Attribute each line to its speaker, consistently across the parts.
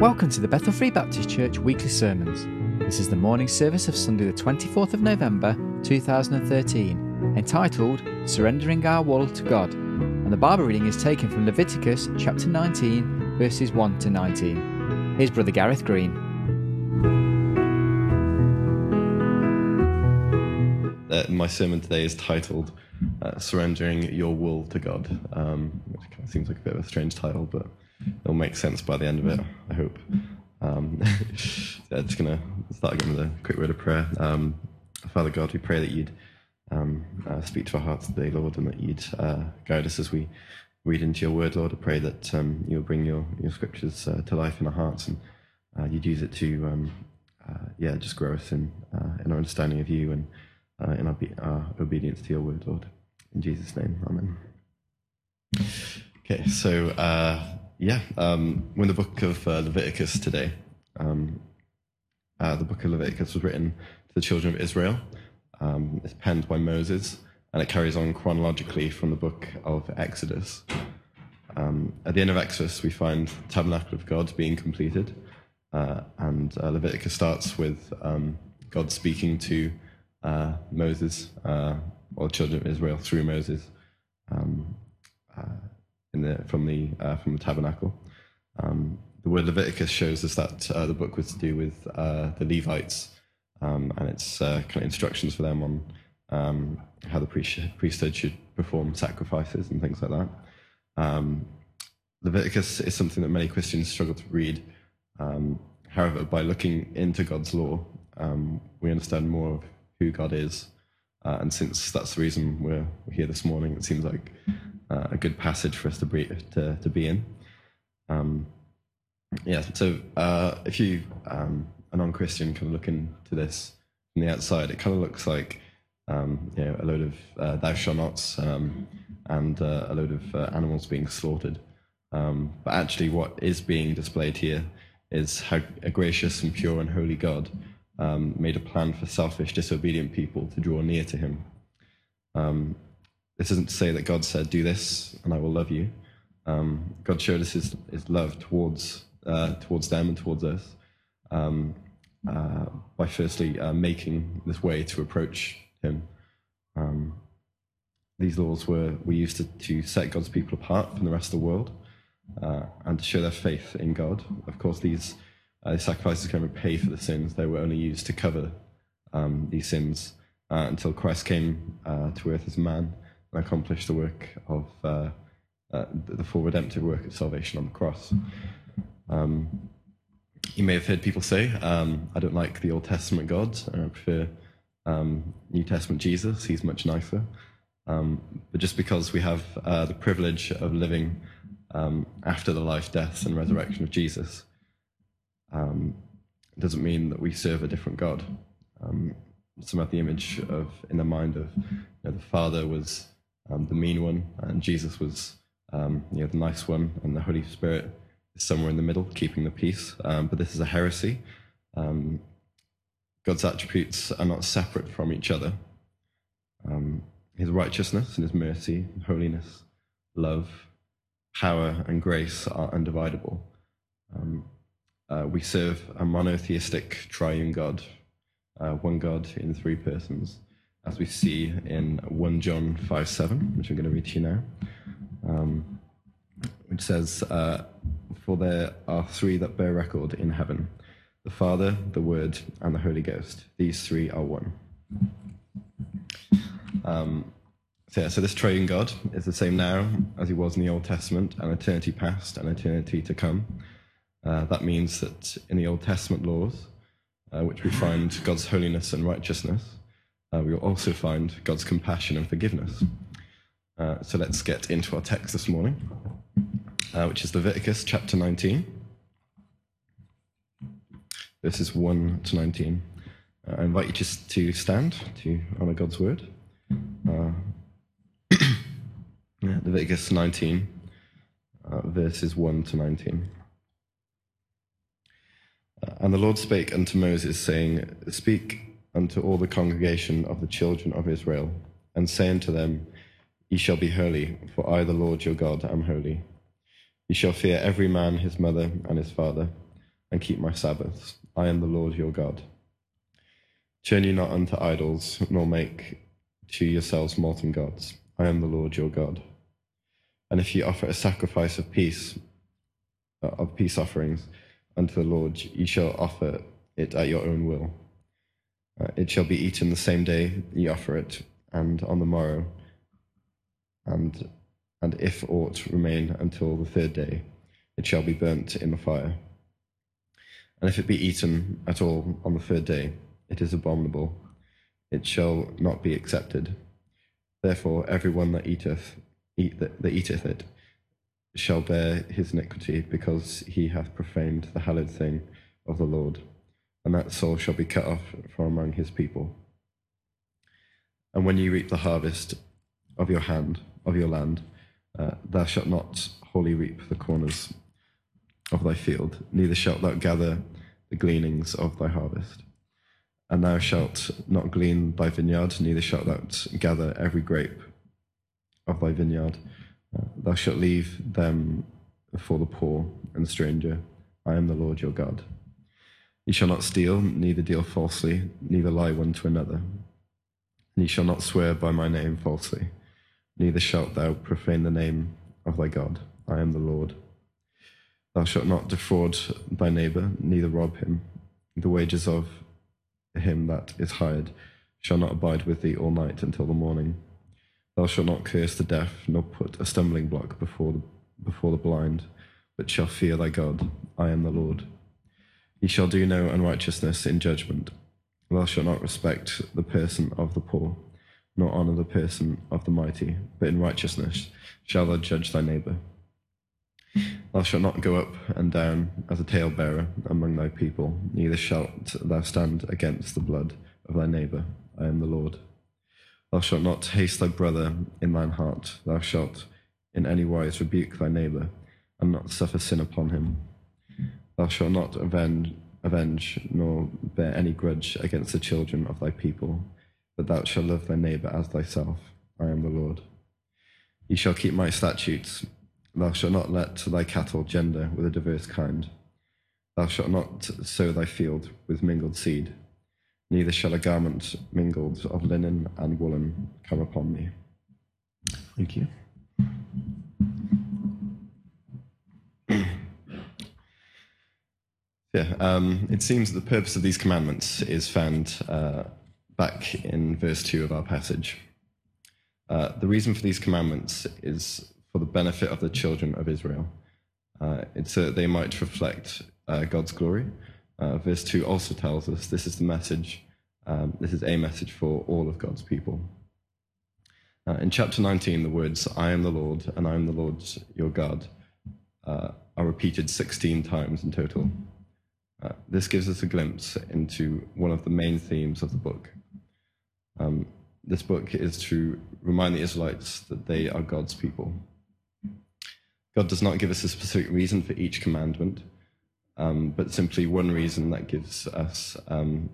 Speaker 1: Welcome to the Bethel Free Baptist Church weekly sermons. This is the morning service of Sunday, the 24th of November 2013, entitled Surrendering Our Will to God. And the Bible reading is taken from Leviticus chapter 19, verses 1 to 19. Here's Brother Gareth Green.
Speaker 2: Uh, my sermon today is titled uh, Surrendering Your Will to God, um, which kind of seems like a bit of a strange title, but it'll make sense by the end of it, I hope. Um, yeah, just to start again with a quick word of prayer. Um, Father God, we pray that you'd um, uh, speak to our hearts today, Lord, and that you'd uh, guide us as we read into your word, Lord. I pray that um, you'll bring your, your scriptures uh, to life in our hearts and uh, you'd use it to, um, uh, yeah, just grow us in, uh, in our understanding of you and in our, be- our obedience to your word, Lord. In Jesus' name, amen. Okay, so yeah, um, we're in the book of uh, Leviticus today. Um, uh, the book of Leviticus was written to the children of Israel. Um, it's penned by Moses, and it carries on chronologically from the book of Exodus. Um, at the end of Exodus, we find the tabernacle of God being completed, uh, and uh, Leviticus starts with um, God speaking to uh, Moses, uh, or the children of Israel through Moses. The, from the uh, from the tabernacle. Um, the word Leviticus shows us that uh, the book was to do with uh, the Levites, um, and it's uh, kind of instructions for them on um, how the priesthood should perform sacrifices and things like that. Um, Leviticus is something that many Christians struggle to read. Um, however, by looking into God's law, um, we understand more of who God is. Uh, and since that's the reason we're here this morning, it seems like uh, a good passage for us to be, to, to be in. Um, yeah, so uh, if you, um, a non Christian, kind of look into this from the outside, it kind of looks like um, you know, a load of uh, thou shalt nots and uh, a load of uh, animals being slaughtered. Um, but actually, what is being displayed here is how a gracious and pure and holy God um, made a plan for selfish, disobedient people to draw near to him. Um, this isn't to say that God said, "Do this, and I will love you." Um, God showed us His, his love towards uh, towards them and towards us um, uh, by firstly uh, making this way to approach Him. Um, these laws were were used to, to set God's people apart from the rest of the world uh, and to show their faith in God. Of course, these uh, sacrifices can repay for the sins; they were only used to cover um, these sins uh, until Christ came to earth as a man and accomplish the work of uh, uh, the full redemptive work of salvation on the cross. Um, you may have heard people say, um, I don't like the Old Testament God, I prefer um, New Testament Jesus, he's much nicer. Um, but just because we have uh, the privilege of living um, after the life, death, and resurrection of Jesus, um, doesn't mean that we serve a different God. some have the image of in the mind of you know, the Father was um, the mean one, and Jesus was um, you know, the nice one, and the Holy Spirit is somewhere in the middle, keeping the peace. Um, but this is a heresy. Um, God's attributes are not separate from each other. Um, his righteousness and his mercy, holiness, love, power, and grace are undividable. Uh, we serve a monotheistic triune God, uh, one God in three persons as we see in 1 John 5 7, which I'm going to read to you now, um, which says, uh, For there are three that bear record in heaven the Father, the Word, and the Holy Ghost. These three are one. Um, so, yeah, so this triune God is the same now as he was in the Old Testament, an eternity past and eternity to come. Uh, that means that in the Old Testament laws, uh, which we find God's holiness and righteousness, uh, we will also find God's compassion and forgiveness. Uh, so let's get into our text this morning, uh, which is Leviticus chapter 19, verses 1 to 19. Uh, I invite you just to stand to honor God's word. Uh, Leviticus 19, uh, verses 1 to 19. And the Lord spake unto Moses, saying, Speak unto all the congregation of the children of Israel, and say unto them, Ye shall be holy, for I, the Lord your God, am holy. Ye shall fear every man his mother and his father, and keep my Sabbaths. I am the Lord your God. Turn ye not unto idols, nor make to yourselves molten gods. I am the Lord your God. And if ye offer a sacrifice of peace, uh, of peace offerings unto the Lord, ye shall offer it at your own will. Uh, it shall be eaten the same day ye offer it, and on the morrow, and and if aught remain until the third day, it shall be burnt in the fire. And if it be eaten at all on the third day, it is abominable. It shall not be accepted. Therefore, every one that eateth, eat that, that eateth it, shall bear his iniquity, because he hath profaned the hallowed thing of the Lord, and that soul shall be cut off from among his people. And when ye reap the harvest of your hand, of your land, uh, thou shalt not wholly reap the corners of thy field, neither shalt thou gather the gleanings of thy harvest. And thou shalt not glean thy vineyard, neither shalt thou gather every grape of thy vineyard. Uh, thou shalt leave them for the poor and the stranger. I am the Lord your God. Ye shall not steal, neither deal falsely, neither lie one to another. And ye shall not swear by my name falsely, neither shalt thou profane the name of thy God. I am the Lord. Thou shalt not defraud thy neighbor, neither rob him. The wages of him that is hired shall not abide with thee all night until the morning. Thou shalt not curse the deaf, nor put a stumbling block before the, before the blind, but shall fear thy God. I am the Lord. Ye shall do no unrighteousness in judgment. Thou shalt not respect the person of the poor, nor honour the person of the mighty, but in righteousness shall thou judge thy neighbour. Thou shalt not go up and down as a talebearer among thy people, neither shalt thou stand against the blood of thy neighbour. I am the Lord. Thou shalt not haste thy brother in thine heart. Thou shalt in any wise rebuke thy neighbour, and not suffer sin upon him. Thou shalt not avenge, avenge nor bear any grudge against the children of thy people, but thou shalt love thy neighbour as thyself. I am the Lord. Ye shall keep my statutes Thou shalt not let thy cattle gender with a diverse kind. Thou shalt not sow thy field with mingled seed, neither shall a garment mingled of linen and woolen come upon me. Thank you. Yeah, um, it seems that the purpose of these commandments is found uh, back in verse 2 of our passage. Uh, the reason for these commandments is for the benefit of the children of Israel. Uh, it's so that they might reflect uh, God's glory. Uh, verse 2 also tells us this is the message, um, this is a message for all of God's people. Uh, in chapter 19, the words, I am the Lord and I am the Lord your God, are repeated 16 times in total. Uh, this gives us a glimpse into one of the main themes of the book. Um, this book is to remind the Israelites that they are God's people. God does not give us a specific reason for each commandment, um, but simply one reason that gives us, um,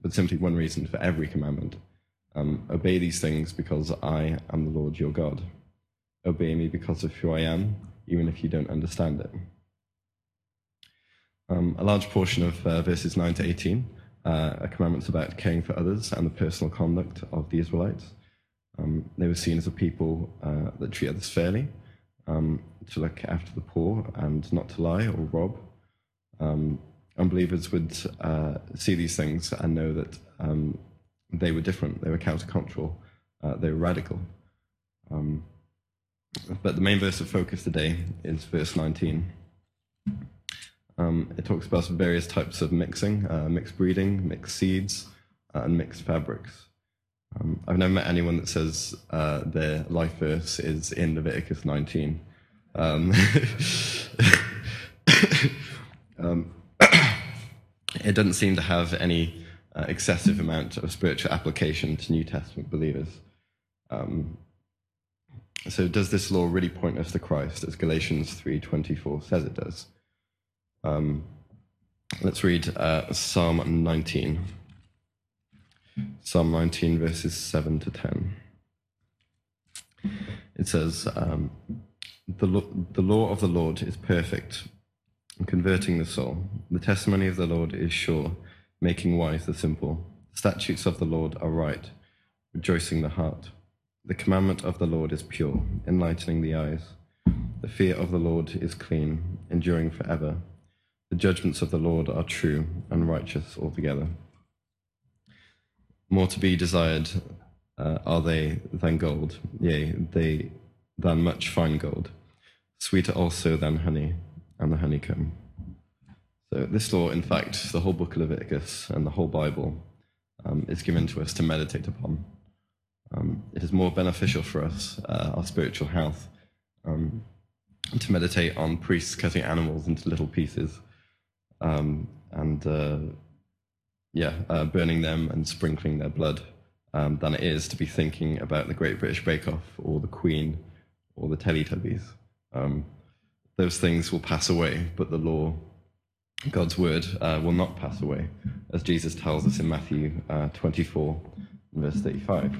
Speaker 2: but simply one reason for every commandment. Um, obey these things because I am the Lord your God. Obey me because of who I am, even if you don't understand it. Um, a large portion of uh, verses 9 to 18 uh, are commandments about caring for others and the personal conduct of the Israelites. Um, they were seen as a people uh, that treat others fairly, um, to look after the poor and not to lie or rob. Um, unbelievers would uh, see these things and know that um, they were different, they were countercultural, uh, they were radical. Um, but the main verse of focus today is verse 19. Um, it talks about various types of mixing, uh, mixed breeding, mixed seeds, uh, and mixed fabrics. Um, I've never met anyone that says uh, their life verse is in Leviticus 19. Um, um, it doesn't seem to have any uh, excessive amount of spiritual application to New Testament believers. Um, so, does this law really point us to Christ, as Galatians 3:24 says it does? Um, let's read uh, Psalm 19. Psalm 19, verses 7 to 10. It says, um, the, lo- the law of the Lord is perfect, converting the soul. The testimony of the Lord is sure, making wise the simple. The statutes of the Lord are right, rejoicing the heart. The commandment of the Lord is pure, enlightening the eyes. The fear of the Lord is clean, enduring forever. The judgments of the Lord are true and righteous altogether. More to be desired uh, are they than gold, yea, they than much fine gold, sweeter also than honey and the honeycomb. So, this law, in fact, the whole book of Leviticus and the whole Bible um, is given to us to meditate upon. Um, it is more beneficial for us, uh, our spiritual health, um, to meditate on priests cutting animals into little pieces um, and, uh, yeah, uh, burning them and sprinkling their blood um, than it is to be thinking about the Great British Bake Off or the Queen or the Teletubbies. Um, those things will pass away, but the law, God's word, uh, will not pass away, as Jesus tells us in Matthew uh, 24, verse 35.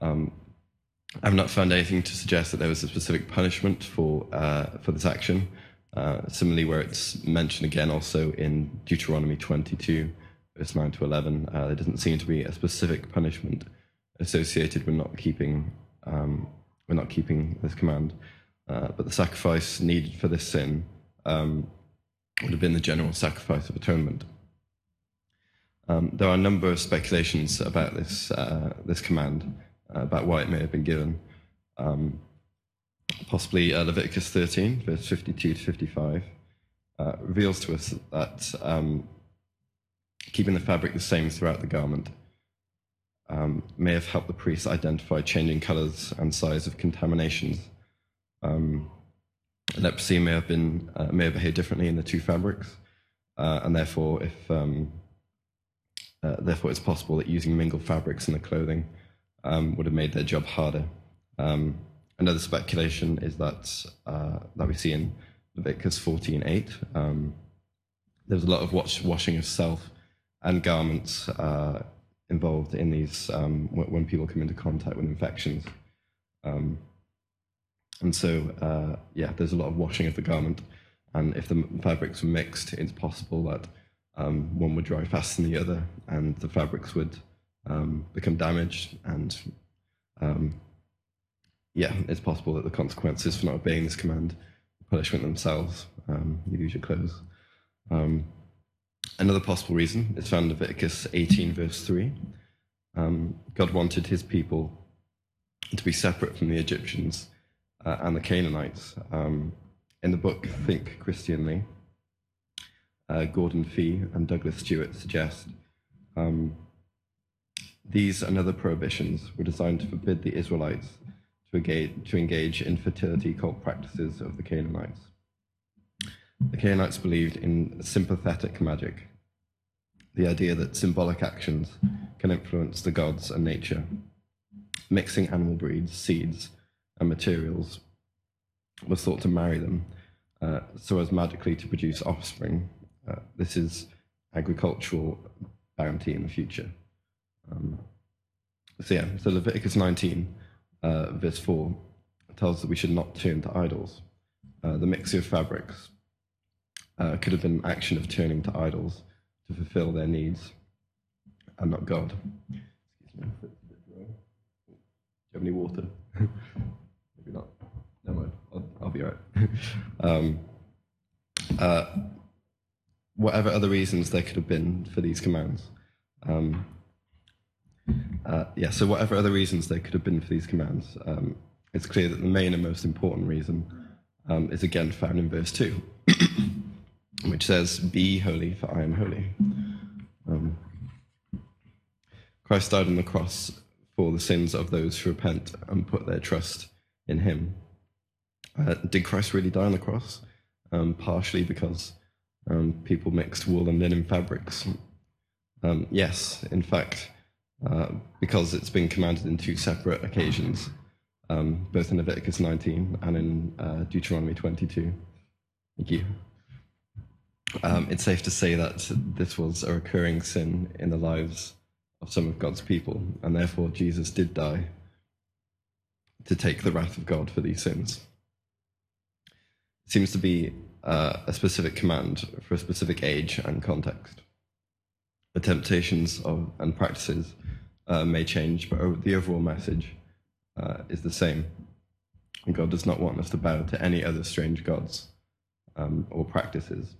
Speaker 2: Um, I've not found anything to suggest that there was a specific punishment for uh, for this action. Uh, similarly, where it's mentioned again also in Deuteronomy 22, verse 9 to 11, uh, there doesn't seem to be a specific punishment associated with not keeping um, with not keeping this command. Uh, but the sacrifice needed for this sin um, would have been the general sacrifice of atonement. Um, there are a number of speculations about this uh, this command, uh, about why it may have been given. Um, possibly uh, Leviticus 13, verse 52 to 55, uh, reveals to us that um, keeping the fabric the same throughout the garment um, may have helped the priests identify changing colors and size of contaminations. Um, leprosy may have been uh, may have behaved differently in the two fabrics, uh, and therefore, if um, uh, therefore, it's possible that using mingled fabrics in the clothing um, would have made their job harder. Um, another speculation is that uh, that we see in Leviticus 14:8. Um, there's a lot of wash, washing of self and garments uh, involved in these um, when people come into contact with infections. Um, and so, uh, yeah, there's a lot of washing of the garment. And if the fabrics were mixed, it's possible that um, one would dry faster than the other, and the fabrics would um, become damaged. And um, yeah, it's possible that the consequences for not obeying this command, punishment themselves, um, you lose your clothes. Um, another possible reason is found in Leviticus 18, verse 3. Um, God wanted his people to be separate from the Egyptians uh, and the Canaanites. Um, in the book Think Christianly, uh, Gordon Fee and Douglas Stuart suggest um, these and other prohibitions were designed to forbid the Israelites to engage, to engage in fertility cult practices of the Canaanites. The Canaanites believed in sympathetic magic, the idea that symbolic actions can influence the gods and nature. Mixing animal breeds, seeds, and materials was thought to marry them uh, so as magically to produce offspring. Uh, this is agricultural bounty in the future. Um, so, yeah, so Leviticus 19, uh, verse 4, tells us that we should not turn to idols. Uh, the mixing of fabrics uh, could have been action of turning to idols to fulfill their needs and not God. Excuse me, Do you have any water? Maybe not. Never mind. I'll, I'll be all right. um, uh, whatever other reasons there could have been for these commands. Um, uh, yeah, so whatever other reasons there could have been for these commands, um, it's clear that the main and most important reason um, is again found in verse 2. which says, Be holy, for I am holy. Um, Christ died on the cross for the sins of those who repent and put their trust in him. Uh, did Christ really die on the cross? Um, partially because um, people mixed wool and linen fabrics. Um, yes, in fact, uh, because it's been commanded in two separate occasions, um, both in Leviticus 19 and in uh, Deuteronomy 22. Thank you um, it's safe to say that this was a recurring sin in the lives of some of God's people, and therefore Jesus did die to take the wrath of God for these sins. It seems to be uh, a specific command for a specific age and context. The temptations of, and practices uh, may change, but the overall message uh, is the same. God does not want us to bow to any other strange gods um, or practices.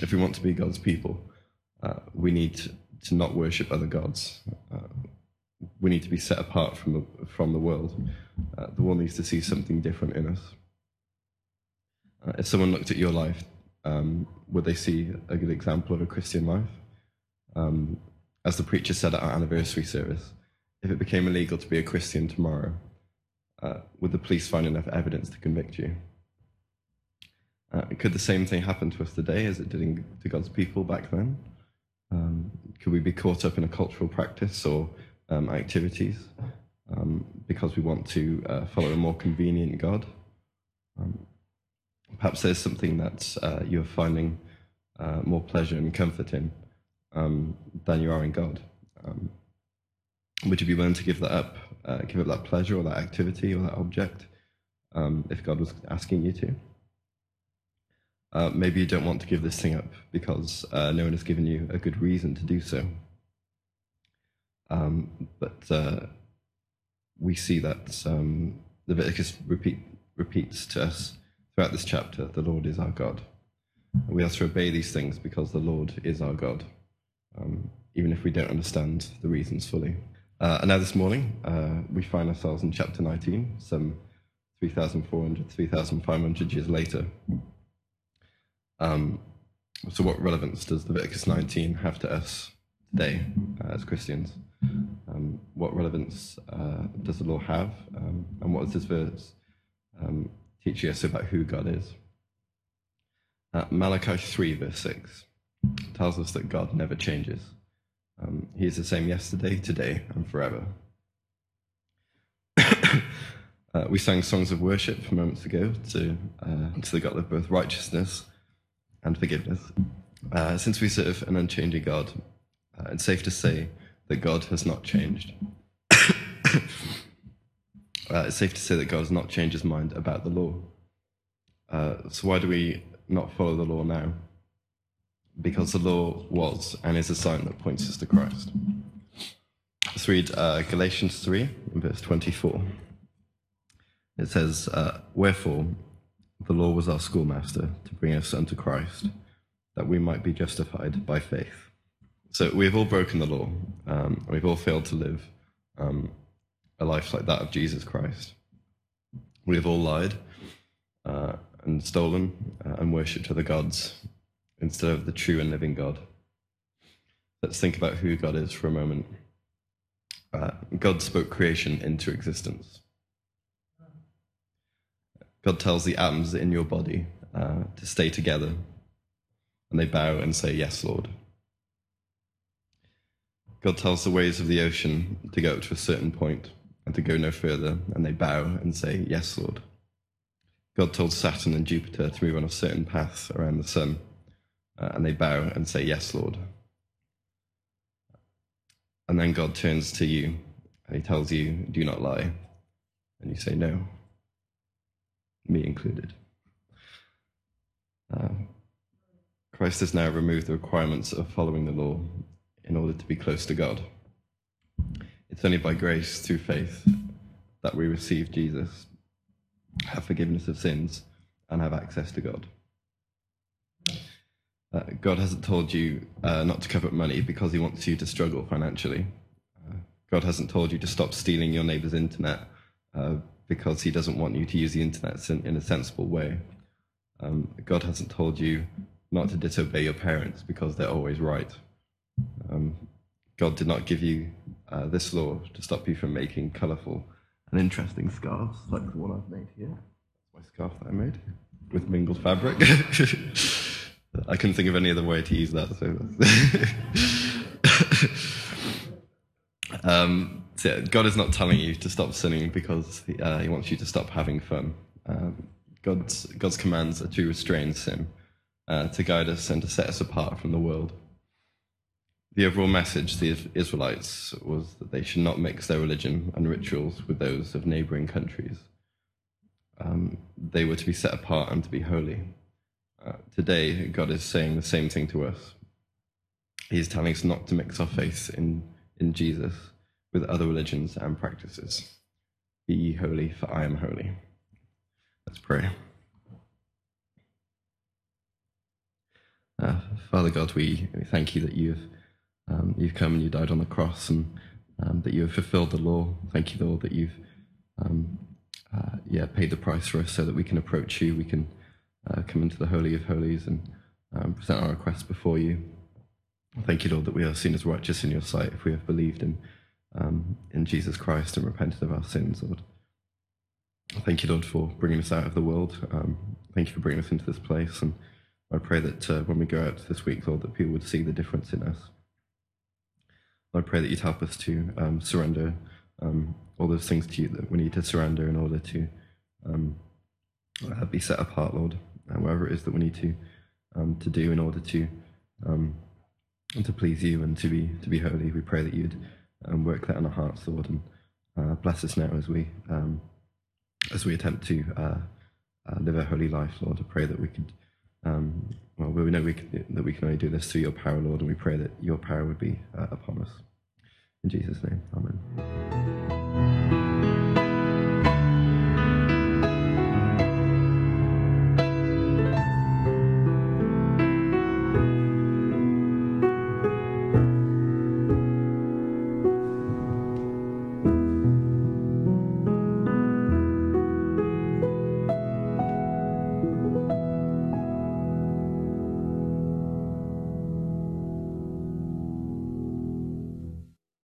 Speaker 2: If we want to be God's people, uh, we need to, to, not worship other gods. Uh, we need to be set apart from the, from the world. Uh, the world needs to see something different in us. Uh, if someone looked at your life, um, would they see a good example of a Christian life? Um, as the preacher said at our anniversary service, if it became illegal to be a Christian tomorrow, uh, would the police find enough evidence to convict you? Uh, could the same thing happen to us today as it did in, to God's people back then? Um, could we be caught up in a cultural practice or um, activities um, because we want to uh, follow a more convenient God? Um, perhaps there's something that uh, you're finding uh, more pleasure and comfort in um, than you are in God. Um, would you be willing to give that up, uh, give up that pleasure or that activity or that object if God was asking you to? Uh, maybe you don't want to give this thing up because uh, no one has given you a good reason to do so. Um, but uh, we see that um, Leviticus repeat, repeats to us throughout this chapter the Lord is our God. We are to obey these things because the Lord is our God, um, even if we don't understand the reasons fully. Uh, and now this morning, uh, we find ourselves in chapter 19, some 3,400, 3,500 years later. Um, so, what relevance does Leviticus 19 have to us today uh, as Christians? Um, what relevance uh, does the law have? Um, and what does this verse um, teach us about who God is? Uh, Malachi 3, verse 6, tells us that God never changes. Um, he is the same yesterday, today, and forever. Uh, we sang songs of worship moments ago to, uh, to the God of both righteousness and forgiveness. Uh, since we serve an unchanging God, uh, it's safe to say that God has not changed. uh, it's safe to say that God has not changed his mind about the law. Uh, so, why do we not follow the law now? Because the law was and is a sign that points us to Christ. Let's read uh, Galatians 3, verse 24. It says, uh, Wherefore, the law was our schoolmaster to bring us unto Christ, that we might be justified by faith. So we've all broken the law. Um, we've all failed to live um, a life like that of Jesus Christ. We've all lied uh, and stolen uh, and worshipped other gods instead of the true and living God. Let's think about who God is for a moment. Uh, God spoke creation into existence. God tells the atoms in your body uh, to stay together, and they bow and say, Yes, Lord. God tells the waves of the ocean to go up to a certain point and to go no further, and they bow and say, Yes, Lord. God told Saturn and Jupiter to move on a certain path around the sun, uh, and they bow and say, Yes, Lord. And then God turns to you and he tells you, Do not lie. And you say, No me included. Uh, Christ has now removed the requirements of following the law in order to be close to God. It's only by grace through faith that we receive Jesus, have forgiveness of sins, and have access to God. Uh, God hasn't told you uh, not to covet money because he wants you to struggle financially. Uh, God hasn't told you to stop stealing your neighbor's internet uh, because he doesn't want you to use the internet in a sensible way. Um, God hasn't told you not to disobey your parents because they're always right. Um, God did not give you uh, this law to stop you from making colourful and interesting scarves like the one I've made here. My scarf that I made with mingled fabric. I couldn't think of any other way to use that. So, um, so God is not telling you to stop sinning because uh, He wants you to stop having fun. Um, God's God's commands are to restrain sin, uh, to guide us and to set us apart from the world. The overall message to the Israelites was that they should not mix their religion and rituals with those of neighboring countries. um, they were to be set apart and to be holy. Today, God is saying the same thing to us. He's telling us not to mix our faith in, in Jesus with other religions and practices. Be ye holy, for I am holy. Let's pray. Uh, Father God, we, we thank you that you've um, you've come and you died on the cross, and um, that you have fulfilled the law. Thank you, Lord, that you've um, uh, yeah paid the price for us, so that we can approach you. We can uh, come into the holy of holies and um, present our requests before you. Thank you, Lord, that we are seen as righteous in your sight if we have believed in um, in Jesus Christ and repented of our sins, Lord. Thank you, Lord, for bringing us out of the world. Um, thank you for bringing us into this place. And I pray that uh, when we go out this week, Lord, that people would see the difference in us. I pray that you'd help us to um, surrender um, all those things to you that we need to surrender in order to um, uh, be set apart, Lord, and whatever it is that we need to um, to do in order to um, to please you and to be to be holy. We pray that you'd um, work that in our hearts, Lord, and uh, bless us now as we as we attempt to uh, uh, live a holy life, Lord. I pray that we could. Um, well, we know we can, that we can only do this through your power, Lord, and we pray that your power would be uh, upon us. In Jesus' name, Amen.